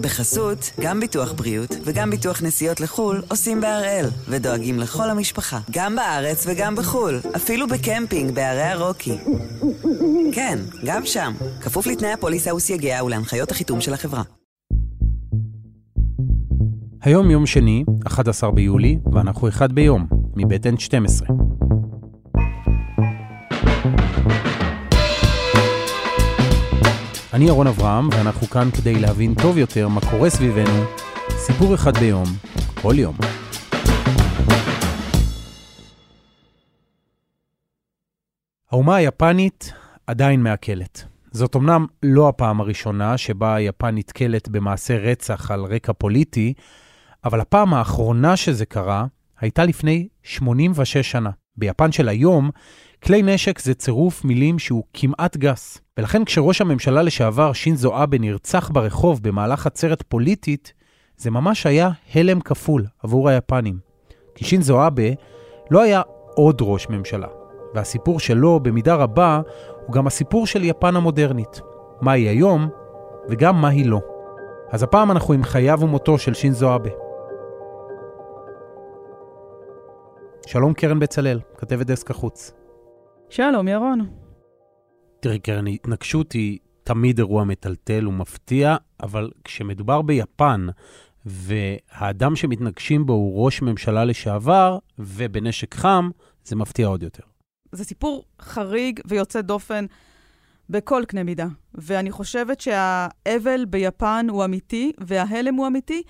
בחסות, גם ביטוח בריאות וגם ביטוח נסיעות לחו"ל עושים בהראל, ודואגים לכל המשפחה, גם בארץ וגם בחו"ל, אפילו בקמפינג בערי הרוקי. כן, גם שם, כפוף לתנאי הפוליסה וסייגיה ולהנחיות החיתום של החברה. היום יום שני, 11 ביולי, ואנחנו אחד ביום, מבית N12. אני ירון אברהם, ואנחנו כאן כדי להבין טוב יותר מה קורה סביבנו, סיפור אחד ביום, כל יום. האומה היפנית עדיין מעכלת. זאת אמנם לא הפעם הראשונה שבה יפן נתקלת במעשה רצח על רקע פוליטי, אבל הפעם האחרונה שזה קרה הייתה לפני 86 שנה. ביפן של היום, כלי נשק זה צירוף מילים שהוא כמעט גס. ולכן כשראש הממשלה לשעבר שינזו אבה נרצח ברחוב במהלך עצרת פוליטית, זה ממש היה הלם כפול עבור היפנים. כי שינזו אבה לא היה עוד ראש ממשלה, והסיפור שלו במידה רבה הוא גם הסיפור של יפן המודרנית. מה היא היום וגם מה היא לא. אז הפעם אנחנו עם חייו ומותו של שינזו אבה. שלום קרן בצלאל, כתבת דסק החוץ. שלום, ירון. תראי, קרן, התנגשות היא תמיד אירוע מטלטל ומפתיע, אבל כשמדובר ביפן, והאדם שמתנגשים בו הוא ראש ממשלה לשעבר, ובנשק חם, זה מפתיע עוד יותר. זה סיפור חריג ויוצא דופן בכל קנה מידה. ואני חושבת שהאבל ביפן הוא אמיתי, וההלם הוא אמיתי,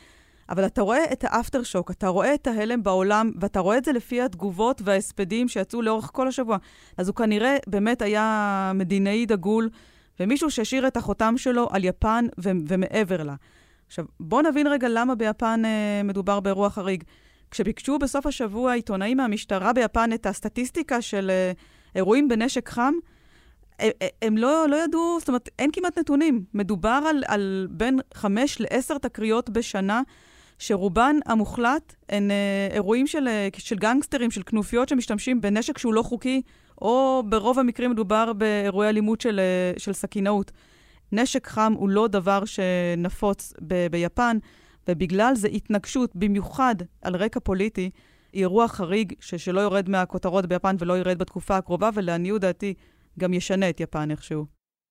אבל אתה רואה את האפטר שוק, אתה רואה את ההלם בעולם, ואתה רואה את זה לפי התגובות וההספדים שיצאו לאורך כל השבוע. אז הוא כנראה באמת היה מדינאי דגול, ומישהו שהשאיר את החותם שלו על יפן ו- ומעבר לה. עכשיו, בואו נבין רגע למה ביפן אה, מדובר באירוע חריג. כשביקשו בסוף השבוע עיתונאים מהמשטרה ביפן את הסטטיסטיקה של אה, אירועים בנשק חם, הם, לא, לא ידעו, זאת אומרת, אין כמעט נתונים. מדובר על, על בין חמש לעשר תקריות בשנה שרובן המוחלט הן אה, אירועים של, אה, של גנגסטרים, של כנופיות שמשתמשים בנשק שהוא לא חוקי, או ברוב המקרים מדובר באירועי אלימות של, אה, של סכינאות. נשק חם הוא לא דבר שנפוץ ב- ביפן, ובגלל זה התנגשות, במיוחד על רקע פוליטי, היא אירוע חריג ש- שלא יורד מהכותרות ביפן ולא ירד בתקופה הקרובה, ולעניות דעתי גם ישנה את יפן איכשהו.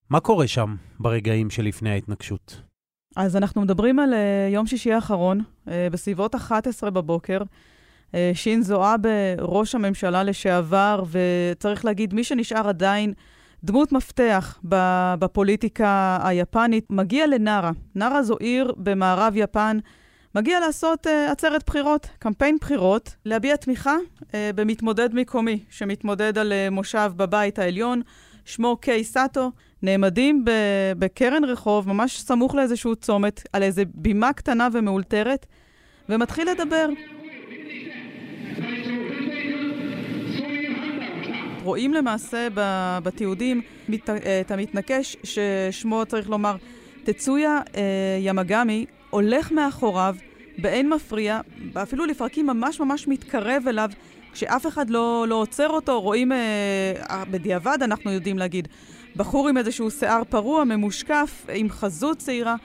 מה קורה שם ברגעים שלפני ההתנגשות? אז אנחנו מדברים על uh, יום שישי האחרון, uh, בסביבות 11 בבוקר. Uh, שינזו אבה, ראש הממשלה לשעבר, וצריך להגיד, מי שנשאר עדיין דמות מפתח בפוליטיקה היפנית, מגיע לנארה. נארה זו עיר במערב יפן. מגיע לעשות uh, עצרת בחירות, קמפיין בחירות, להביע תמיכה uh, במתמודד מקומי, שמתמודד על uh, מושב בבית העליון, שמו קיי סאטו. נעמדים בקרן רחוב, ממש סמוך לאיזשהו צומת, על איזו בימה קטנה ומאולתרת, ומתחיל לדבר. רואים למעשה בתיעודים את המתנקש, ששמו צריך לומר תצויה אה, ימגמי, הולך מאחוריו באין מפריע, אפילו לפרקים ממש ממש מתקרב אליו, כשאף אחד לא, לא עוצר אותו, רואים, אה, בדיעבד אנחנו יודעים להגיד, בחור עם איזשהו שיער פרוע, ממושקף, עם חזות צעירה,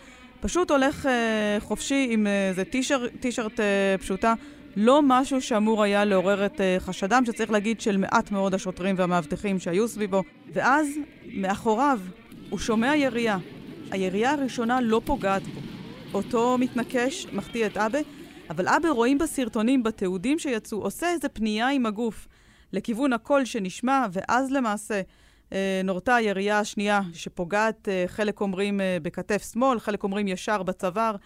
פשוט הולך אה, חופשי עם איזה אה, טישרט, טישרט אה, פשוטה. לא משהו שאמור היה לעורר את אה, חשדם, שצריך להגיד של מעט מאוד השוטרים והמאבטחים שהיו סביבו. ואז, מאחוריו, הוא שומע ירייה. הירייה הראשונה לא פוגעת בו. אותו מתנקש, מחטיא את אבה, אבל אבה רואים בסרטונים, בתיעודים שיצאו, עושה איזה פנייה עם הגוף לכיוון הקול שנשמע, ואז למעשה נורתה הירייה השנייה שפוגעת, אה, חלק אומרים אה, בכתף שמאל, חלק אומרים ישר בצוואר,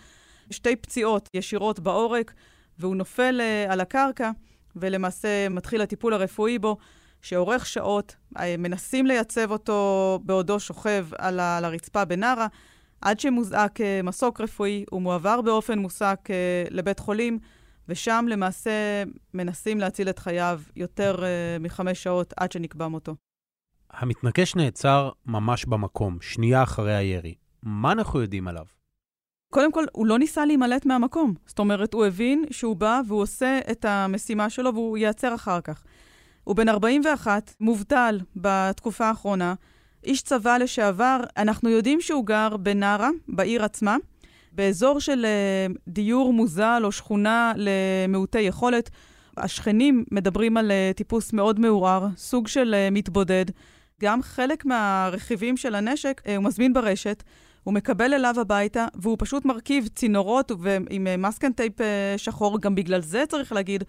שתי פציעות ישירות בעורק, והוא נופל על הקרקע, ולמעשה מתחיל הטיפול הרפואי בו, שאורך שעות, מנסים לייצב אותו בעודו שוכב על הרצפה בנארה, עד שמוזעק מסוק רפואי, הוא מועבר באופן מוסק לבית חולים, ושם למעשה מנסים להציל את חייו יותר מחמש שעות עד שנקבע מותו. המתנקש נעצר ממש במקום, שנייה אחרי הירי. מה אנחנו יודעים עליו? קודם כל, הוא לא ניסה להימלט מהמקום. זאת אומרת, הוא הבין שהוא בא והוא עושה את המשימה שלו והוא ייעצר אחר כך. הוא בן 41, מובטל בתקופה האחרונה, איש צבא לשעבר. אנחנו יודעים שהוא גר בנארה, בעיר עצמה, באזור של אה, דיור מוזל או שכונה למעוטי יכולת, השכנים מדברים על אה, טיפוס מאוד מעורער, סוג של אה, מתבודד. גם חלק מהרכיבים של הנשק הוא מזמין ברשת, הוא מקבל אליו הביתה, והוא פשוט מרכיב צינורות עם מסקן טייפ שחור, גם בגלל זה צריך להגיד,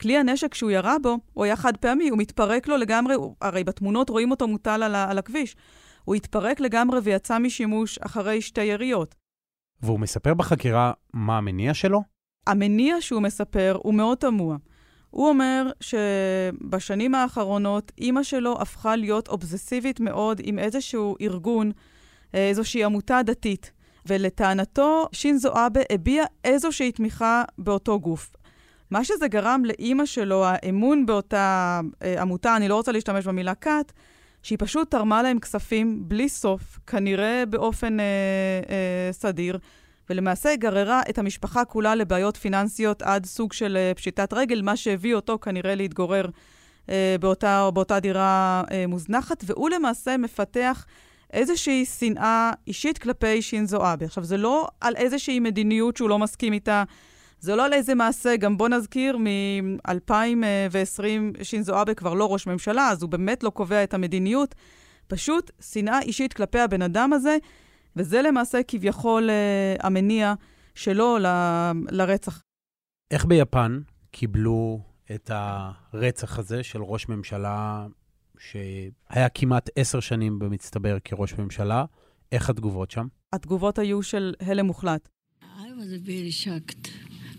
כלי הנשק שהוא ירה בו, הוא היה חד פעמי, הוא מתפרק לו לגמרי, הרי בתמונות רואים אותו מוטל על, על הכביש. הוא התפרק לגמרי ויצא משימוש אחרי שתי יריות. והוא מספר בחקירה מה המניע שלו? המניע שהוא מספר הוא מאוד תמוה. הוא אומר שבשנים האחרונות אימא שלו הפכה להיות אובזסיבית מאוד עם איזשהו ארגון, איזושהי עמותה דתית. ולטענתו, שינזו אבה הביע איזושהי תמיכה באותו גוף. מה שזה גרם לאימא שלו, האמון באותה אה, עמותה, אני לא רוצה להשתמש במילה כת, שהיא פשוט תרמה להם כספים בלי סוף, כנראה באופן אה, אה, סדיר, ולמעשה גררה את המשפחה כולה לבעיות פיננסיות עד סוג של אה, פשיטת רגל, מה שהביא אותו כנראה להתגורר אה, באותה, באותה דירה אה, מוזנחת, והוא למעשה מפתח איזושהי שנאה אישית כלפי שינזו אבה. עכשיו, זה לא על איזושהי מדיניות שהוא לא מסכים איתה. זה לא על איזה מעשה, גם בוא נזכיר, מ-2020 שינזו אבה כבר לא ראש ממשלה, אז הוא באמת לא קובע את המדיניות. פשוט שנאה אישית כלפי הבן אדם הזה, וזה למעשה כביכול uh, המניע שלו ל- לרצח. איך ביפן קיבלו את הרצח הזה של ראש ממשלה שהיה כמעט עשר שנים במצטבר כראש ממשלה? איך התגובות שם? התגובות היו של הלם מוחלט. I was very shocked.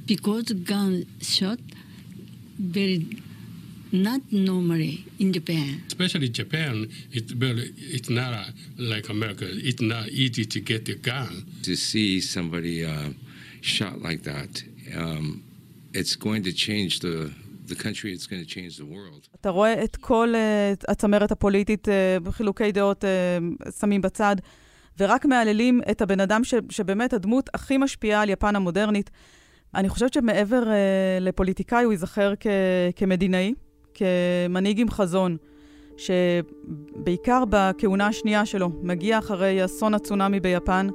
because gun shot very not normally in Japan. Especially Japan, it's very, it's not a, like America. It's not easy to get a gun. To see somebody uh, shot like that, um, it's going to change the the country, it's going to change the world. אתה רואה את כל uh, הצמרת הפוליטית, uh, חילוקי דעות uh, שמים בצד, ורק מהללים את הבן אדם ש, שבאמת הדמות הכי משפיעה על יפן המודרנית. אני חושבת שמעבר uh, לפוליטיקאי, הוא ייזכר כ- כמדינאי, כמנהיג עם חזון, שבעיקר בכהונה השנייה שלו, מגיע אחרי אסון הצונאמי ביפן,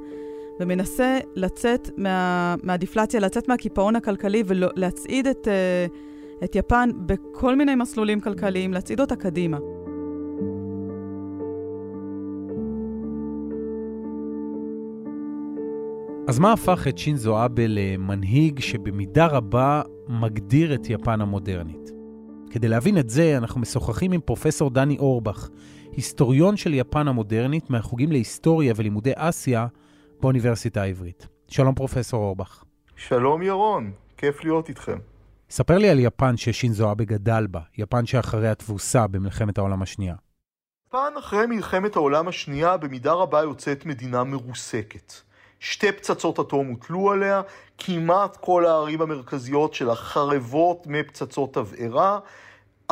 ומנסה לצאת מה, מהדיפלציה, לצאת מהקיפאון הכלכלי ולהצעיד את, uh, את יפן בכל מיני מסלולים כלכליים, להצעיד אותה קדימה. אז מה הפך את שינזו אבה למנהיג שבמידה רבה מגדיר את יפן המודרנית? כדי להבין את זה, אנחנו משוחחים עם פרופסור דני אורבך, היסטוריון של יפן המודרנית מהחוגים להיסטוריה ולימודי אסיה באוניברסיטה העברית. שלום פרופסור אורבך. שלום ירון, כיף להיות איתכם. ספר לי על יפן ששינזו אבה גדל בה, יפן שאחרי התבוסה במלחמת העולם השנייה. יפן אחרי מלחמת העולם השנייה במידה רבה יוצאת מדינה מרוסקת. שתי פצצות אטום הוטלו עליה, כמעט כל הערים המרכזיות שלה חרבות מפצצות תבערה,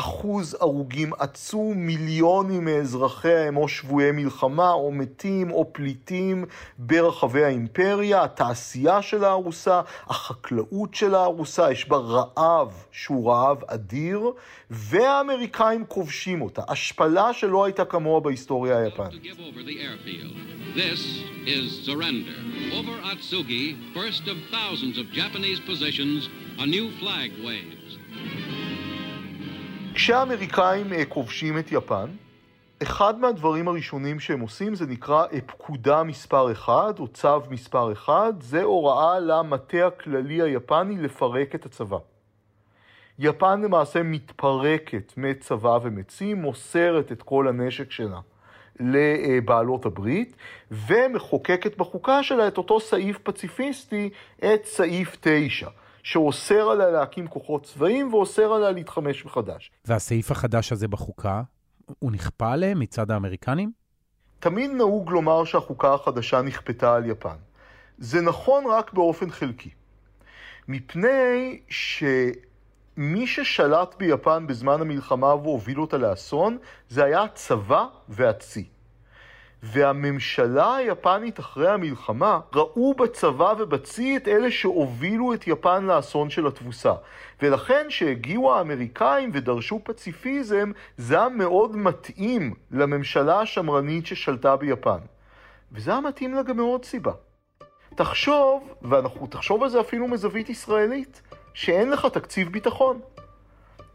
אחוז הרוגים עצום, מיליונים מאזרחיה הם או שבויי מלחמה, או מתים, או פליטים ברחבי האימפריה, התעשייה שלה הרוסה, החקלאות שלה הרוסה, יש בה רעב שהוא רעב אדיר, והאמריקאים כובשים אותה, השפלה שלא הייתה כמוה בהיסטוריה היפנית. A new flag waves. כשהאמריקאים אה, כובשים את יפן, אחד מהדברים הראשונים שהם עושים זה נקרא אה, פקודה מספר 1 או צו מספר 1, זה הוראה למטה הכללי היפני לפרק את הצבא. יפן למעשה מתפרקת מצבא ומצי, מוסרת את כל הנשק שלה לבעלות הברית, ומחוקקת בחוקה שלה את אותו סעיף פציפיסטי, את סעיף 9. שאוסר עליה להקים כוחות צבאיים ואוסר עליה להתחמש מחדש. והסעיף החדש הזה בחוקה, הוא נכפה עליהם מצד האמריקנים? תמיד נהוג לומר שהחוקה החדשה נכפתה על יפן. זה נכון רק באופן חלקי. מפני שמי ששלט ביפן בזמן המלחמה והוביל אותה לאסון, זה היה הצבא והצי. והממשלה היפנית אחרי המלחמה ראו בצבא ובצי את אלה שהובילו את יפן לאסון של התבוסה. ולכן שהגיעו האמריקאים ודרשו פציפיזם, זה היה מאוד מתאים לממשלה השמרנית ששלטה ביפן. וזה היה מתאים לה גם מאוד סיבה. תחשוב, ואנחנו תחשוב על זה אפילו מזווית ישראלית, שאין לך תקציב ביטחון.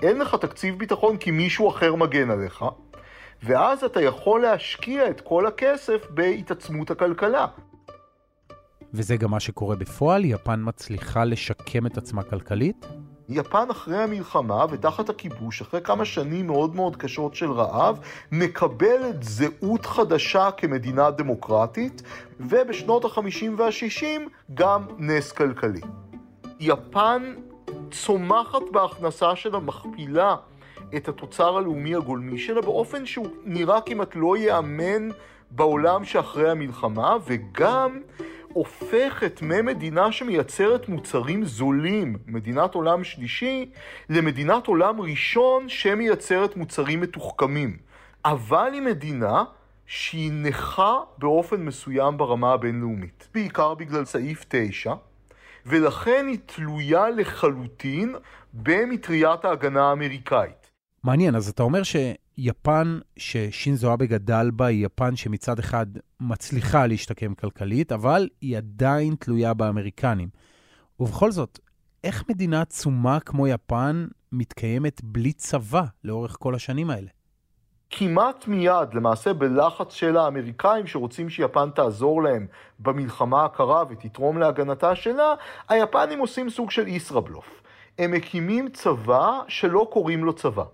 אין לך תקציב ביטחון כי מישהו אחר מגן עליך, ואז אתה יכול להשקיע את כל הכסף בהתעצמות הכלכלה. וזה גם מה שקורה בפועל? יפן מצליחה לשקם את עצמה כלכלית? יפן אחרי המלחמה ותחת הכיבוש, אחרי כמה שנים מאוד מאוד קשות של רעב, מקבלת זהות חדשה כמדינה דמוקרטית, ובשנות ה-50 וה-60 גם נס כלכלי. יפן צומחת בהכנסה שלה, מכפילה את התוצר הלאומי הגולמי שלה באופן שהוא נראה כמעט לא ייאמן בעולם שאחרי המלחמה, וגם הופכת ממדינה שמייצרת מוצרים זולים, מדינת עולם שלישי, למדינת עולם ראשון שמייצרת מוצרים מתוחכמים. אבל היא מדינה שהיא נכה באופן מסוים ברמה הבינלאומית. בעיקר בגלל סעיף 9, ולכן היא תלויה לחלוטין במטריית ההגנה האמריקאית. מעניין, אז אתה אומר שיפן ששינזו אבה גדל בה היא יפן שמצד אחד מצליחה להשתקם כלכלית, אבל היא עדיין תלויה באמריקנים. ובכל זאת, איך מדינה עצומה כמו יפן מתקיימת בלי צבא לאורך כל השנים האלה? כמעט מיד, למעשה בלחץ של האמריקאים שרוצים שיפן תעזור להם במלחמה הקרה ותתרום להגנתה שלה, היפנים עושים סוג של ישראבלוף. הם מקימים צבא שלא קוראים לו צבא.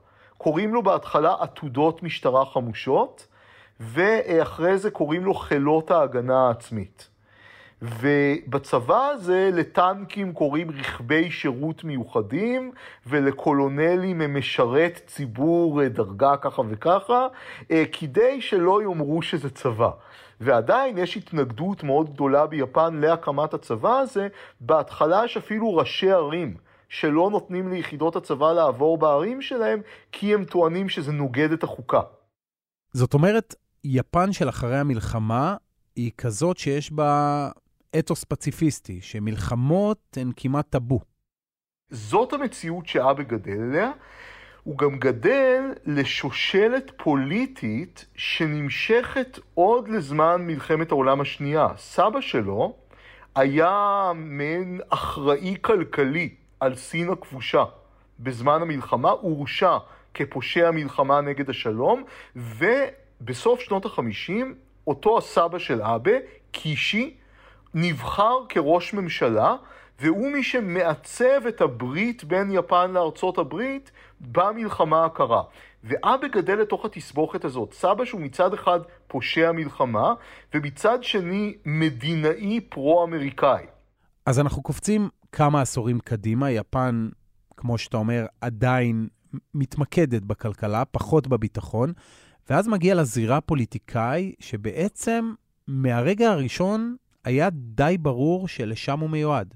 קוראים לו בהתחלה עתודות משטרה חמושות, ואחרי זה קוראים לו חילות ההגנה העצמית. ובצבא הזה לטנקים קוראים רכבי שירות מיוחדים, ולקולונלים משרת ציבור דרגה ככה וככה, אה, כדי שלא יאמרו שזה צבא. ועדיין יש התנגדות מאוד גדולה ביפן להקמת הצבא הזה, בהתחלה יש אפילו ראשי ערים. שלא נותנים ליחידות הצבא לעבור בערים שלהם, כי הם טוענים שזה נוגד את החוקה. זאת אומרת, יפן של אחרי המלחמה היא כזאת שיש בה אתוס פציפיסטי, שמלחמות הן כמעט טאבו. זאת המציאות שאבא גדל אליה. הוא גם גדל לשושלת פוליטית שנמשכת עוד לזמן מלחמת העולם השנייה. סבא שלו היה מעין אחראי כלכלי על סין הכבושה. בזמן המלחמה הורשע כפושע מלחמה נגד השלום, ובסוף שנות החמישים אותו הסבא של אבא, קישי, נבחר כראש ממשלה, והוא מי שמעצב את הברית בין יפן לארצות הברית במלחמה הקרה. ואבא גדל לתוך התסבוכת הזאת. סבא שהוא מצד אחד פושע מלחמה, ומצד שני מדינאי פרו-אמריקאי. אז אנחנו קופצים כמה עשורים קדימה, יפן, כמו שאתה אומר, עדיין מתמקדת בכלכלה, פחות בביטחון, ואז מגיע לזירה פוליטיקאי שבעצם מהרגע הראשון היה די ברור שלשם הוא מיועד.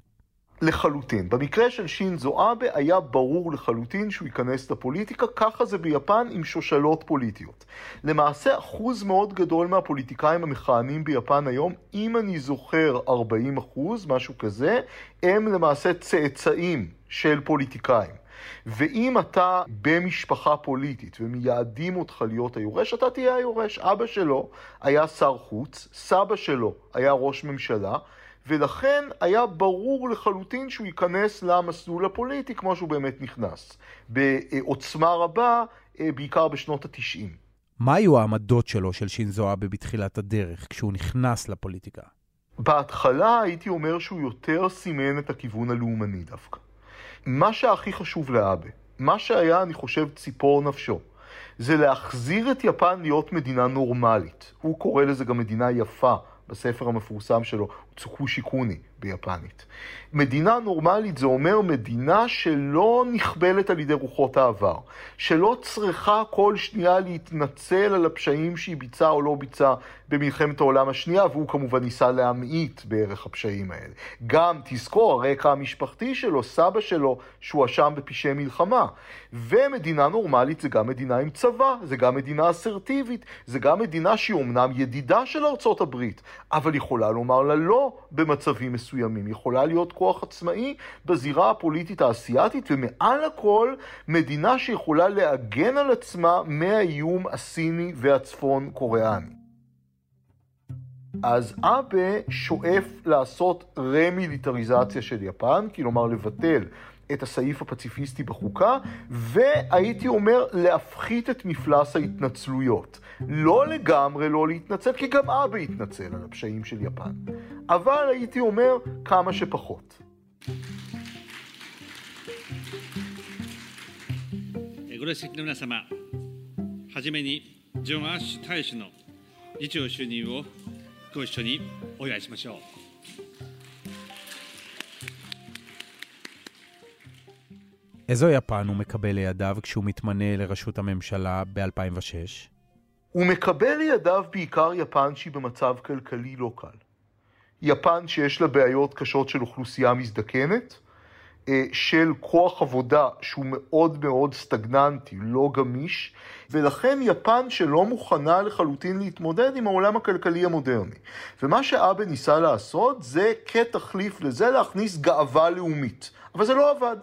לחלוטין. במקרה של שינזו אבה היה ברור לחלוטין שהוא ייכנס לפוליטיקה, ככה זה ביפן עם שושלות פוליטיות. למעשה אחוז מאוד גדול מהפוליטיקאים המכהנים ביפן היום, אם אני זוכר 40 אחוז, משהו כזה, הם למעשה צאצאים של פוליטיקאים. ואם אתה במשפחה פוליטית ומייעדים אותך להיות היורש, אתה תהיה היורש. אבא שלו היה שר חוץ, סבא שלו היה ראש ממשלה, ולכן היה ברור לחלוטין שהוא ייכנס למסלול הפוליטי כמו שהוא באמת נכנס. בעוצמה רבה, אה, בעיקר בשנות התשעים. מה היו העמדות שלו, של שינזו אבה, בתחילת הדרך, כשהוא נכנס לפוליטיקה? בהתחלה הייתי אומר שהוא יותר סימן את הכיוון הלאומני דווקא. מה שהכי חשוב לאבה, מה שהיה, אני חושב, ציפור נפשו, זה להחזיר את יפן להיות מדינה נורמלית. הוא קורא לזה גם מדינה יפה. בספר המפורסם שלו, צוקושי קוני ביפנית. מדינה נורמלית זה אומר מדינה שלא נכבלת על ידי רוחות העבר, שלא צריכה כל שנייה להתנצל על הפשעים שהיא ביצעה או לא ביצעה במלחמת העולם השנייה, והוא כמובן ניסה להמעיט בערך הפשעים האלה. גם, תזכור, הרקע המשפחתי שלו, סבא שלו, שהואשם בפשעי מלחמה. ומדינה נורמלית זה גם מדינה עם צבא, זה גם מדינה אסרטיבית, זה גם מדינה שהיא אומנם ידידה של ארצות הברית, אבל יכולה לומר לה לא במצבים מסוימים. יכולה להיות כוח עצמאי בזירה הפוליטית האסייתית, ומעל הכל, מדינה שיכולה להגן על עצמה מהאיום הסיני והצפון קוריאני. אז אבה שואף לעשות רמיליטריזציה של יפן, כלומר לבטל את הסעיף הפציפיסטי בחוקה, והייתי אומר להפחית את מפלס ההתנצלויות. לא לגמרי לא להתנצל, כי גם אבא התנצל על הפשעים של יפן. אבל הייתי אומר כמה שפחות. ご列席の皆様、はじめにジョン・アッシュ大使の議長就任をご一緒にお祝いしましょう。 איזו יפן הוא מקבל לידיו כשהוא מתמנה לראשות הממשלה ב-2006? הוא מקבל לידיו בעיקר יפן שהיא במצב כלכלי לא קל. יפן שיש לה בעיות קשות של אוכלוסייה מזדקנת, אה, של כוח עבודה שהוא מאוד מאוד סטגננטי, לא גמיש, ולכן יפן שלא מוכנה לחלוטין להתמודד עם העולם הכלכלי המודרני. ומה שאבה ניסה לעשות זה כתחליף לזה להכניס גאווה לאומית. אבל זה לא עבד.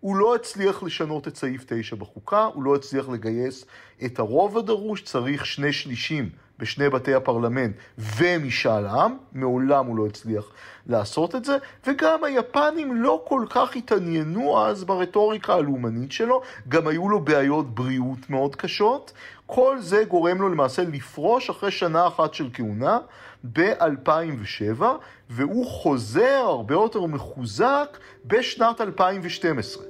הוא לא הצליח לשנות את סעיף 9 בחוקה, הוא לא הצליח לגייס את הרוב הדרוש, צריך שני שלישים בשני בתי הפרלמנט ומשאל עם, מעולם הוא לא הצליח לעשות את זה, וגם היפנים לא כל כך התעניינו אז ברטוריקה הלאומנית שלו, גם היו לו בעיות בריאות מאוד קשות, כל זה גורם לו למעשה לפרוש אחרי שנה אחת של כהונה ב-2007, והוא חוזר הרבה יותר מחוזק בשנת 2012.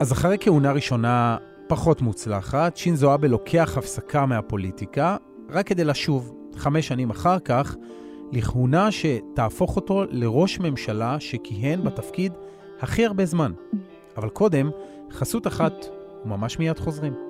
אז אחרי כהונה ראשונה פחות מוצלחת, שינזו אבה לוקח הפסקה מהפוליטיקה, רק כדי לשוב, חמש שנים אחר כך, לכהונה שתהפוך אותו לראש ממשלה שכיהן בתפקיד הכי הרבה זמן. אבל קודם, חסות אחת, וממש מיד חוזרים.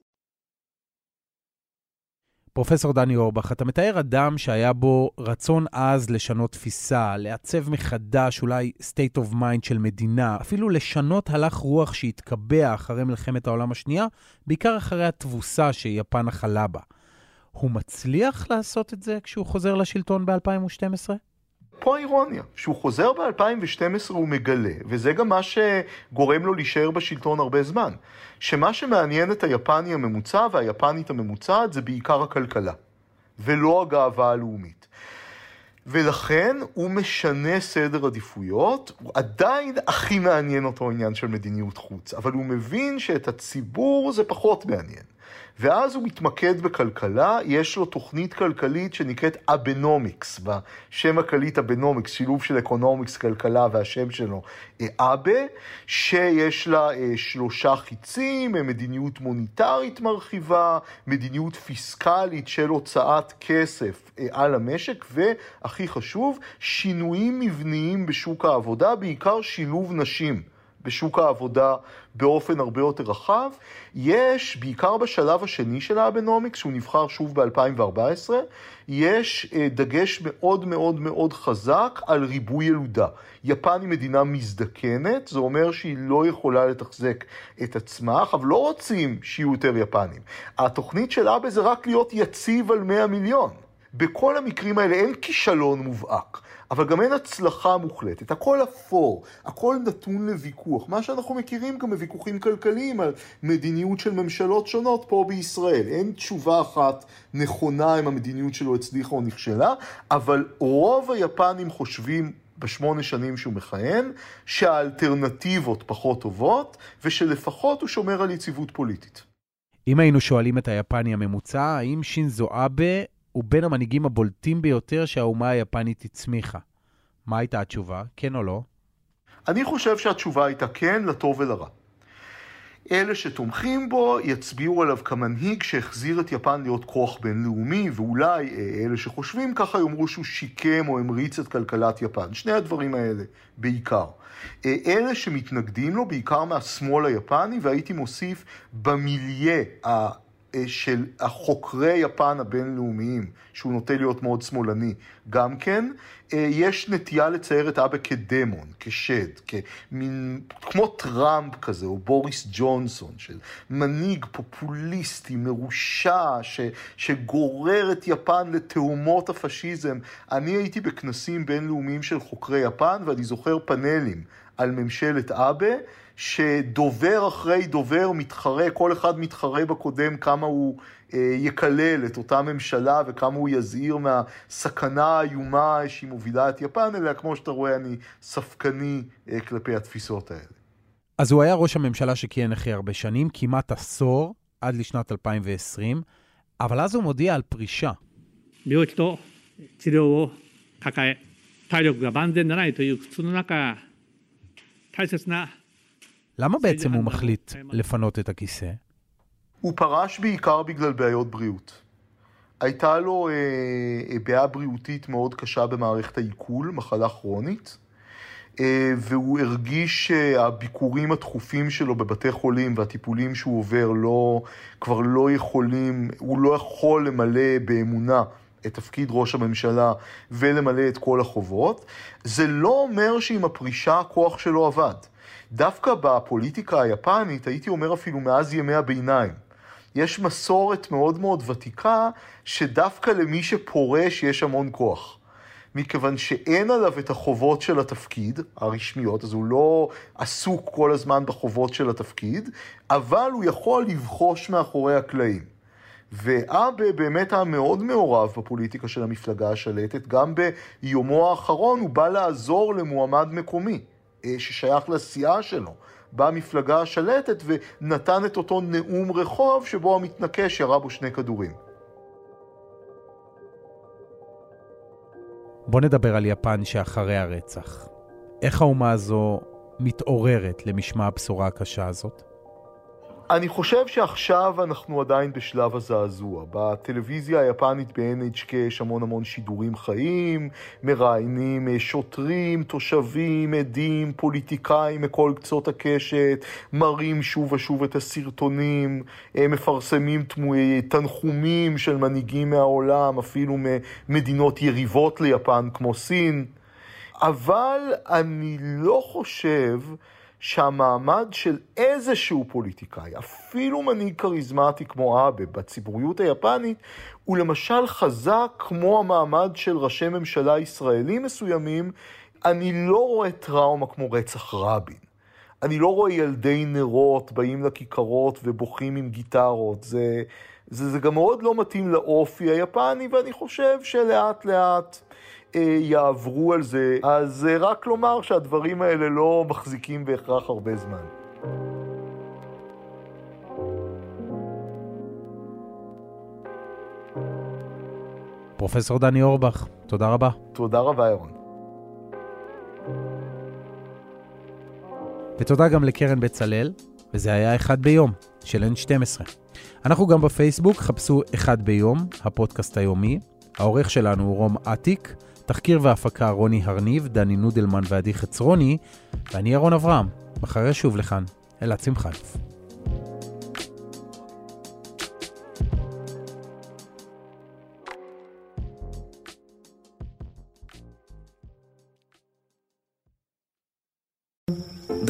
פרופסור דני אורבך, אתה מתאר אדם שהיה בו רצון עז לשנות תפיסה, לעצב מחדש אולי state of mind של מדינה, אפילו לשנות הלך רוח שהתקבע אחרי מלחמת העולם השנייה, בעיקר אחרי התבוסה שיפן אכלה בה. הוא מצליח לעשות את זה כשהוא חוזר לשלטון ב-2012? פה האירוניה, כשהוא חוזר ב-2012 הוא מגלה, וזה גם מה שגורם לו להישאר בשלטון הרבה זמן, שמה שמעניין את היפני הממוצע והיפנית הממוצעת זה בעיקר הכלכלה, ולא הגאווה הלאומית. ולכן הוא משנה סדר עדיפויות, הוא עדיין הכי מעניין אותו עניין של מדיניות חוץ, אבל הוא מבין שאת הציבור זה פחות מעניין. ואז הוא מתמקד בכלכלה, יש לו תוכנית כלכלית שנקראת Abenomics, בשם הקליט Abenomics, שילוב של economics, כלכלה והשם שלו אבה, שיש לה שלושה חיצים, מדיניות מוניטרית מרחיבה, מדיניות פיסקלית של הוצאת כסף על המשק, והכי חשוב, שינויים מבניים בשוק העבודה, בעיקר שילוב נשים. בשוק העבודה באופן הרבה יותר רחב. יש, בעיקר בשלב השני של האבנומיקס, שהוא נבחר שוב ב-2014, יש דגש מאוד מאוד מאוד חזק על ריבוי ילודה. יפן היא מדינה מזדקנת, זה אומר שהיא לא יכולה לתחזק את עצמה, אבל לא רוצים שיהיו יותר יפנים. התוכנית של אבה זה רק להיות יציב על 100 מיליון. בכל המקרים האלה אין כישלון מובהק, אבל גם אין הצלחה מוחלטת. הכל אפור, הכל נתון לוויכוח. מה שאנחנו מכירים גם בוויכוחים כלכליים על מדיניות של ממשלות שונות פה בישראל. אין תשובה אחת נכונה אם המדיניות שלו הצליחה או נכשלה, אבל רוב היפנים חושבים בשמונה שנים שהוא מכהן, שהאלטרנטיבות פחות טובות, ושלפחות הוא שומר על יציבות פוליטית. אם היינו שואלים את היפני הממוצע, האם שינזו אבה הוא בין המנהיגים הבולטים ביותר שהאומה היפנית הצמיחה. מה הייתה התשובה? כן או לא? אני חושב שהתשובה הייתה כן, לטוב ולרע. אלה שתומכים בו יצביעו עליו כמנהיג שהחזיר את יפן להיות כוח בינלאומי, ואולי אלה שחושבים ככה יאמרו שהוא שיקם או המריץ את כלכלת יפן. שני הדברים האלה בעיקר. אלה שמתנגדים לו, בעיקר מהשמאל היפני, והייתי מוסיף במיליה אה, של החוקרי יפן הבינלאומיים, שהוא נוטה להיות מאוד שמאלני, גם כן, אה, יש נטייה לצייר את אבא כדמון, כשד, כמין, כמו טראמפ כזה, או בוריס ג'ונסון, של מנהיג פופוליסטי, מרושע, ש, שגורר את יפן לתהומות הפשיזם. אני הייתי בכנסים בינלאומיים של חוקרי יפן, ואני זוכר פאנלים על ממשלת אבא. שדובר אחרי דובר מתחרה, כל אחד מתחרה בקודם כמה הוא אה, יקלל את אותה ממשלה וכמה הוא יזהיר מהסכנה האיומה שהיא מובילה את יפן, אלא כמו שאתה רואה, אני ספקני אה, כלפי התפיסות האלה. אז הוא היה ראש הממשלה שכיהן הכי הרבה שנים, כמעט עשור, עד לשנת 2020, אבל אז הוא מודיע על פרישה. 病気と治療を抱え体力が万全でないという苦痛の中大切な למה בעצם הוא מחליט לפנות את הכיסא? הוא פרש בעיקר בגלל בעיות בריאות. הייתה לו אה, אה, בעיה בריאותית מאוד קשה במערכת העיכול, מחלה כרונית, אה, והוא הרגיש שהביקורים התכופים שלו בבתי חולים והטיפולים שהוא עובר לא, כבר לא יכולים, הוא לא יכול למלא באמונה את תפקיד ראש הממשלה ולמלא את כל החובות. זה לא אומר שעם הפרישה הכוח שלו עבד. דווקא בפוליטיקה היפנית, הייתי אומר אפילו מאז ימי הביניים, יש מסורת מאוד מאוד ותיקה, שדווקא למי שפורש יש המון כוח. מכיוון שאין עליו את החובות של התפקיד הרשמיות, אז הוא לא עסוק כל הזמן בחובות של התפקיד, אבל הוא יכול לבחוש מאחורי הקלעים. ואבה באמת היה מאוד מעורב בפוליטיקה של המפלגה השלטת, גם ביומו האחרון הוא בא לעזור למועמד מקומי. אה, ששייך לסיעה שלו, במפלגה השלטת ונתן את אותו נאום רחוב שבו המתנקש ירה בו שני כדורים. בוא נדבר על יפן שאחרי הרצח. איך האומה הזו מתעוררת למשמע הבשורה הקשה הזאת? אני חושב שעכשיו אנחנו עדיין בשלב הזעזוע. בטלוויזיה היפנית ב-NHK יש המון המון שידורים חיים, מראיינים אה, שוטרים, תושבים, עדים, פוליטיקאים מכל קצות הקשת, מראים שוב ושוב את הסרטונים, אה, מפרסמים תמויי תנחומים של מנהיגים מהעולם, אפילו ממדינות יריבות ליפן כמו סין. אבל אני לא חושב... שהמעמד של איזשהו פוליטיקאי, אפילו מנהיג כריזמטי כמו אבה בציבוריות היפנית, הוא למשל חזק כמו המעמד של ראשי ממשלה ישראלים מסוימים, אני לא רואה טראומה כמו רצח רבין. אני לא רואה ילדי נרות באים לכיכרות ובוכים עם גיטרות. זה, זה, זה גם מאוד לא מתאים לאופי היפני, ואני חושב שלאט לאט... יעברו על זה, אז אה, רק לומר שהדברים האלה לא מחזיקים בהכרח הרבה זמן. פרופסור דני אורבך, תודה רבה. תודה רבה, ירון. ותודה גם לקרן בצלאל, וזה היה אחד ביום, של N12. אנחנו גם בפייסבוק, חפשו אחד ביום, הפודקאסט היומי. העורך שלנו הוא רום אטיק. תחקיר והפקה רוני הרניב, דני נודלמן ועדי חצרוני, ואני ירון אברהם. מחר שוב לכאן, אלעד שמחיוף.